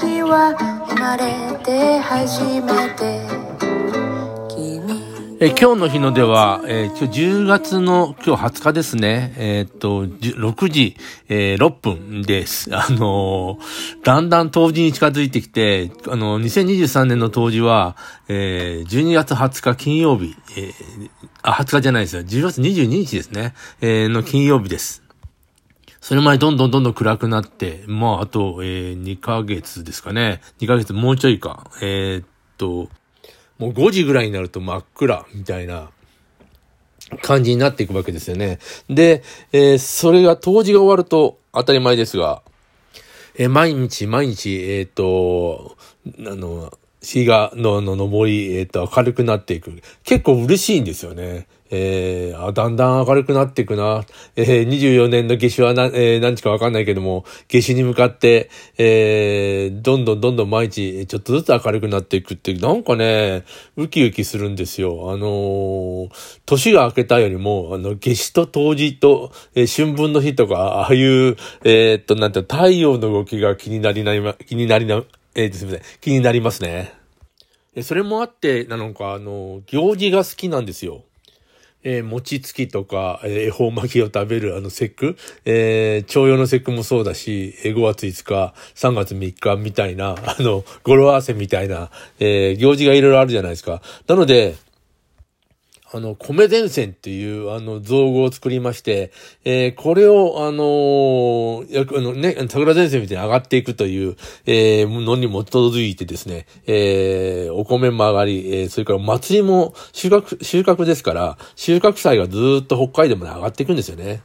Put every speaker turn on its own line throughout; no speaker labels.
な月は生まれて初めて
え今日の日の出は、えー、今日10月の今日20日ですね。えー、っと、6時、えー、6分です。あのー、だんだん冬至に近づいてきて、あの2023年の冬至は、えー、12月20日金曜日、えー、あ、20日じゃないですよ。10月22日ですね。えー、の金曜日です。それ前どんどんどんどん暗くなって、まあ、あと、えー、2ヶ月ですかね。2ヶ月もうちょいか。えー、っと、もう5時ぐらいになると真っ暗みたいな感じになっていくわけですよね。で、えー、それが当時が終わると当たり前ですが、えー、毎日毎日、えっ、と、あの、日が、の、の、昇り、えっ、と、明るくなっていく。結構嬉しいんですよね。えー、あ、だんだん明るくなっていくな。えー、24年の夏至はな、えー、何日かわかんないけども、夏至に向かって、えー、どんどんどんどん毎日、ちょっとずつ明るくなっていくって、なんかね、ウキウキするんですよ。あのー、年が明けたよりも、あの、夏至と冬至と、えー、春分の日とか、ああいう、えー、っと、なんて、太陽の動きが気になりな、気になりな、えー、すみません。気になりますね。えそれもあって、なのか、あの、行事が好きなんですよ。えー、餅つきとか、えー、恵方巻きを食べるあの節句、えー、徴用の節句もそうだし、5月5日、3月3日みたいな、あの、語呂合わせみたいな、えー、行事がいろいろあるじゃないですか。なので、あの、米前線っていう、あの、造語を作りまして、えー、これを、あのー、あのね、桜前線みたいに上がっていくという、えー、のに基づいてですね、えー、お米も上がり、えー、それから祭りも収穫、収穫ですから、収穫祭がずっと北海道まで上がっていくんですよね。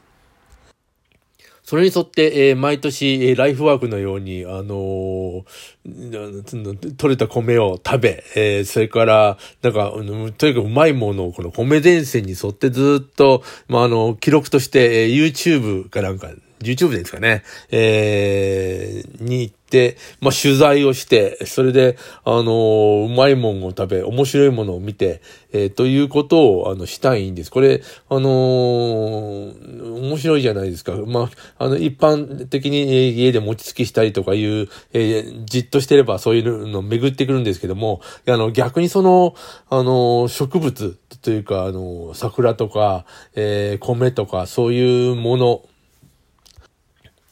それに沿って、えー、毎年、えー、ライフワークのように、あのー、取れた米を食べ、えー、それから、なんか、とにかくうまいものを、この米前線に沿ってずっと、まあ、あの、記録として、えー、YouTube かなんか YouTube ですかね、えー、にて、まあ、取材をして、それで、あのー、うまいもんを食べ、面白いものを見て、えー、ということを、あの、したいんです。これ、あのー、面白いじゃないですか。まあ、あの、一般的に家で餅つきしたりとかいう、えー、じっとしてればそういうのを巡ってくるんですけども、あの、逆にその、あの、植物というか、あの、桜とか、えー、米とか、そういうもの、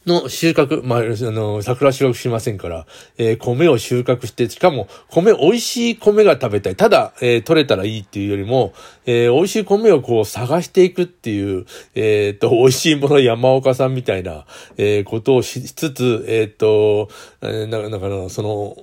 の収穫、まあ、あの、桜収穫しませんから、えー、米を収穫して、しかも、米、美味しい米が食べたい。ただ、えー、取れたらいいっていうよりも、えー、美味しい米をこう探していくっていう、えっ、と、美味しいもの山岡さんみたいな、えことをしつつ、えっ、と、えー、なんかその、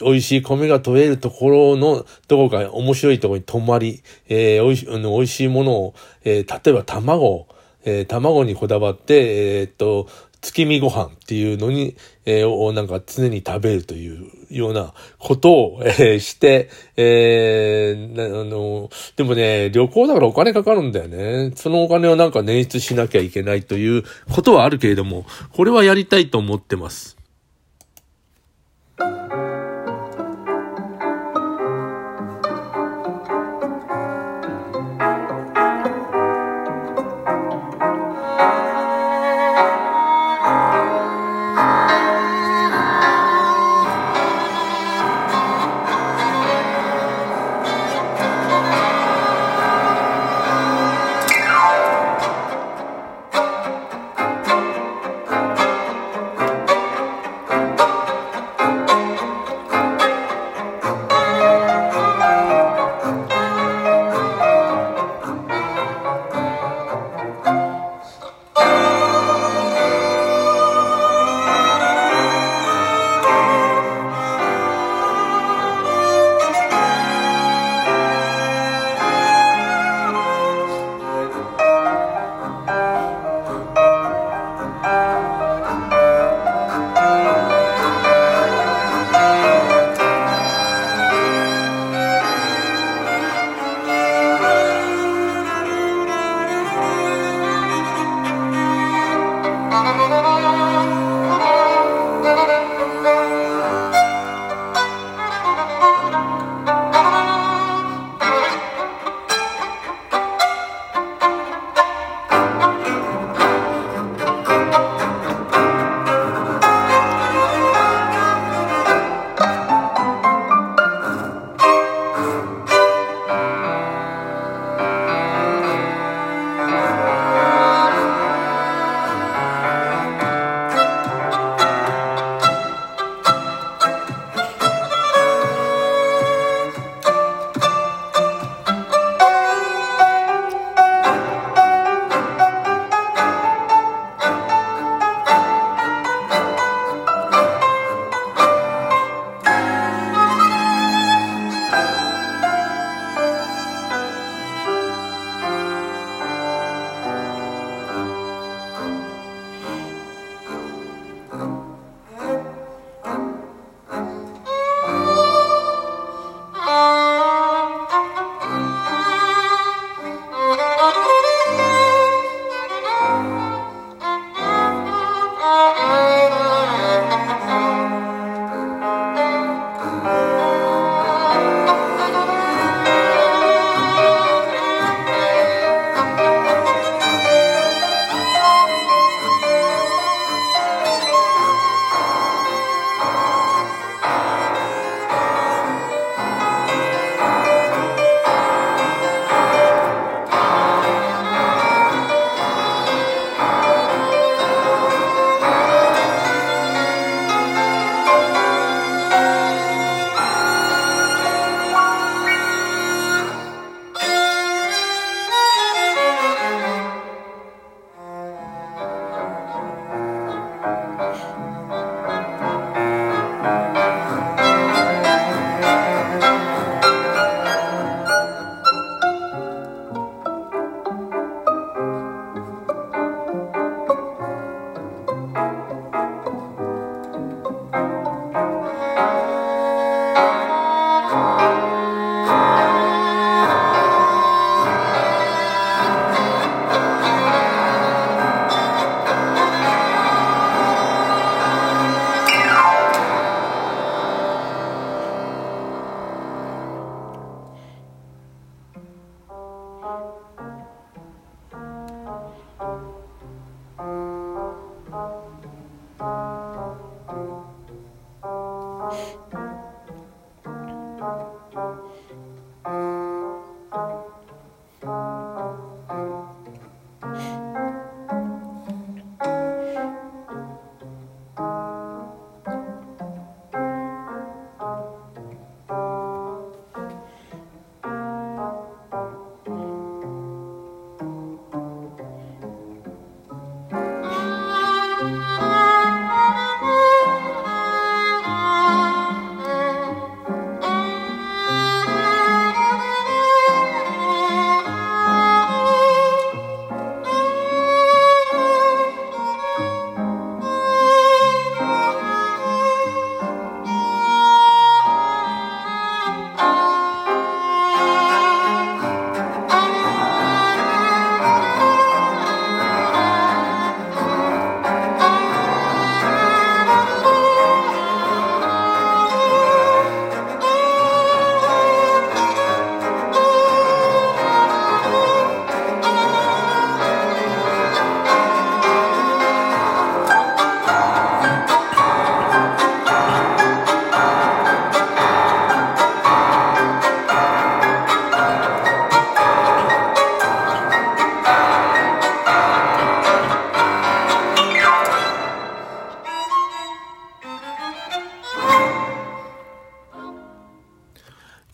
美味しい米が取れるところの、どこか面白いところに泊まり、えー、美味しい、美味しいものを、えー、例えば卵、えー、卵にこだわって、えー、っと、月見ご飯っていうのに、えー、をなんか常に食べるというようなことを、えー、して、えー、あの、でもね、旅行だからお金かかるんだよね。そのお金をなんか捻出しなきゃいけないということはあるけれども、これはやりたいと思ってます。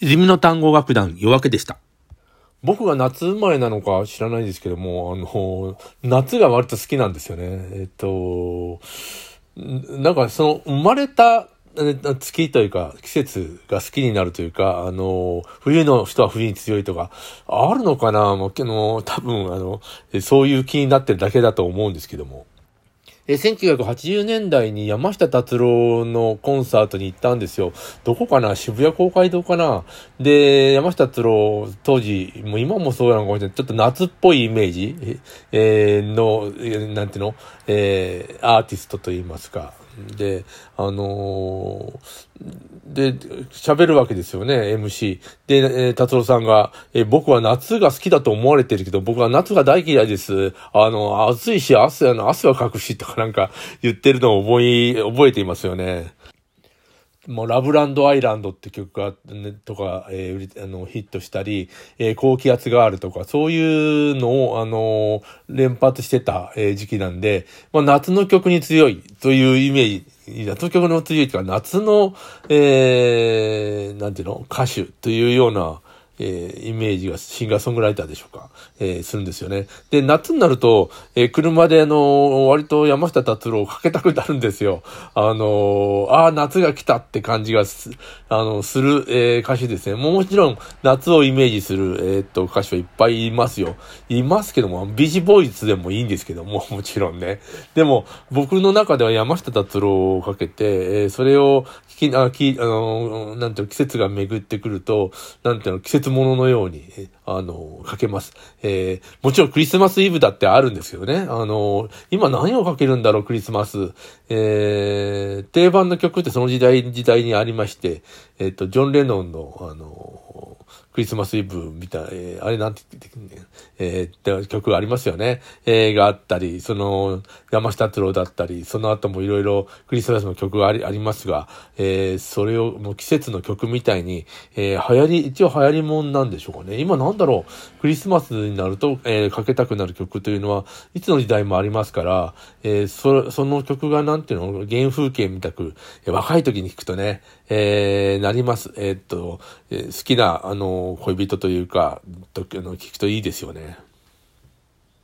泉の単語楽団夜明けでした。僕が夏生まれなのか知らないですけども、あの、夏が割と好きなんですよね。えっと、なんかその生まれた月というか、季節が好きになるというか、あの、冬の人は冬に強いとか、あるのかな？もう、あの、多分、あの、そういう気になってるだけだと思うんですけども。え1980年代に山下達郎のコンサートに行ったんですよ。どこかな？渋谷公会堂かな？で、山下達郎、当時、もう今もそうなのかもしれない。ちょっと夏っぽいイメージ、えー、の、なんていうの？えー、アーティストと言いますか。で、あのー、で、喋るわけですよね、MC。で、えー、達郎さんが、えー、僕は夏が好きだと思われてるけど、僕は夏が大嫌いです。あの、暑いし、汗、汗はかくし、とかなんか言ってるのを覚え、覚えていますよね。もう、ラブランドアイランドって曲が、ね、とか、えー、あの、ヒットしたり、えー、高気圧があるとか、そういうのを、あのー、連発してた、えー、時期なんで、まあ、夏の曲に強いというイメージ、夏の曲の強いというか、夏の、えー、なんていうの、歌手というような、えー、イメージがシンガーソングライターでしょうか、えー、するんですよね。で、夏になると、えー、車であの、割と山下達郎をかけたくなるんですよ。あのああ、夏が来たって感じがす、あの、する、え歌手ですね。もちろん、夏をイメージする、えっと、歌手はいっぱいいますよ。いますけども、ビジボーイズでもいいんですけども、もちろんね。でも、僕の中では山下達郎をかけて、えそれを聞き、あ、き、あの、なんていうの、季節が巡ってくると、なんていうの、季節節ものように、あの、かけます。えー、もちろんクリスマスイブだってあるんですけどね。あの、今何をかけるんだろう、クリスマス。えー、定番の曲ってその時代、時代にありまして、えっ、ー、と、ジョン・レノンの、あの、クリスマスイブみたい、えー、あれなんて言ってくんねえー、曲がありますよね。えー、があったり、その、山下達郎だったり、その後もいろいろクリスマスの曲がありありますが、えー、それを、もう季節の曲みたいに、えー、流行り、一応流行りもんなんでしょうかね。今んだろう、クリスマスになると、えー、かけたくなる曲というのは、いつの時代もありますから、えー、そ、その曲がなんていうの、原風景みたく、えー、若い時に聴くとね、えー、なります。えー、っと、えー、好きな、あの、恋人というか、と、あの、聞くといいですよね。